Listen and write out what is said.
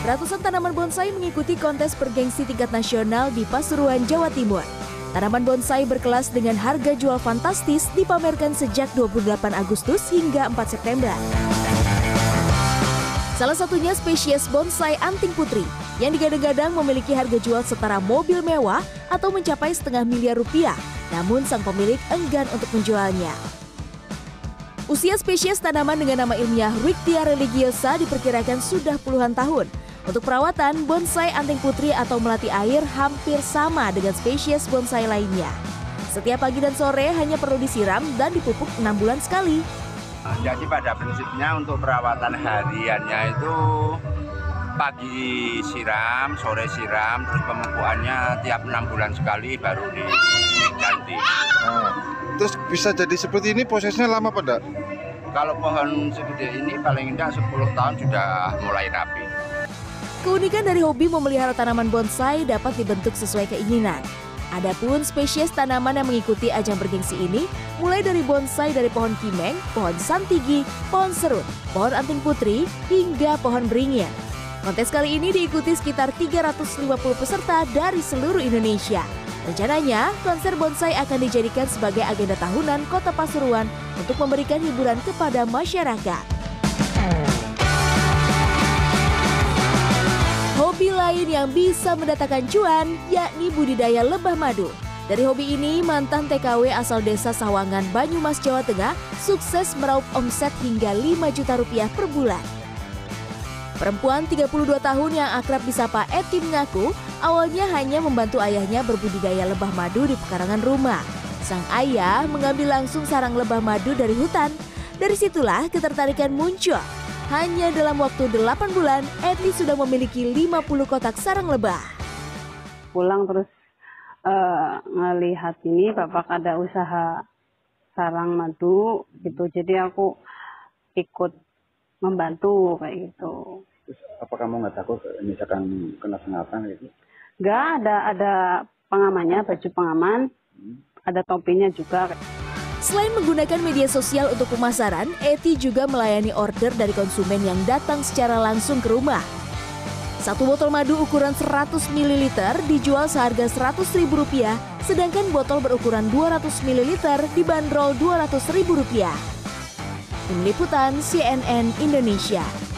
Ratusan tanaman bonsai mengikuti kontes bergengsi tingkat nasional di Pasuruan, Jawa Timur. Tanaman bonsai berkelas dengan harga jual fantastis dipamerkan sejak 28 Agustus hingga 4 September. Salah satunya spesies bonsai anting putri yang digadang-gadang memiliki harga jual setara mobil mewah atau mencapai setengah miliar rupiah. Namun sang pemilik enggan untuk menjualnya. Usia spesies tanaman dengan nama ilmiah Rictia religiosa diperkirakan sudah puluhan tahun untuk perawatan, bonsai anting putri atau melati air hampir sama dengan spesies bonsai lainnya. Setiap pagi dan sore hanya perlu disiram dan dipupuk 6 bulan sekali. Jadi pada prinsipnya untuk perawatan hariannya itu pagi siram, sore siram, terus pemupukannya tiap enam bulan sekali baru diganti. Nah, terus bisa jadi seperti ini prosesnya lama pada? Kalau pohon segede ini paling tidak 10 tahun sudah mulai rapi. Keunikan dari hobi memelihara tanaman bonsai dapat dibentuk sesuai keinginan. Adapun spesies tanaman yang mengikuti ajang bergengsi ini mulai dari bonsai dari pohon kimeng, pohon santigi, pohon serut, pohon anting putri, hingga pohon beringin. Kontes kali ini diikuti sekitar 350 peserta dari seluruh Indonesia. Rencananya, konser bonsai akan dijadikan sebagai agenda tahunan Kota Pasuruan untuk memberikan hiburan kepada masyarakat. Hobi lain yang bisa mendatangkan cuan yakni budidaya lebah madu. Dari hobi ini, mantan TKW asal desa Sawangan, Banyumas, Jawa Tengah sukses meraup omset hingga 5 juta rupiah per bulan. Perempuan 32 tahun yang akrab disapa Eti mengaku awalnya hanya membantu ayahnya berbudidaya lebah madu di pekarangan rumah. Sang ayah mengambil langsung sarang lebah madu dari hutan. Dari situlah ketertarikan muncul hanya dalam waktu 8 bulan, Etli sudah memiliki 50 kotak sarang lebah. Pulang terus uh, ngelihat ini, bapak ada usaha sarang madu gitu. Jadi aku ikut membantu kayak gitu. Terus apa kamu nggak takut misalkan kena sengatan gitu? Nggak ada ada pengamannya, baju pengaman, hmm. ada topinya juga. Selain menggunakan media sosial untuk pemasaran, Eti juga melayani order dari konsumen yang datang secara langsung ke rumah. Satu botol madu ukuran 100 ml dijual seharga Rp100.000, sedangkan botol berukuran 200 ml dibanderol Rp200.000. Tim Liputan CNN Indonesia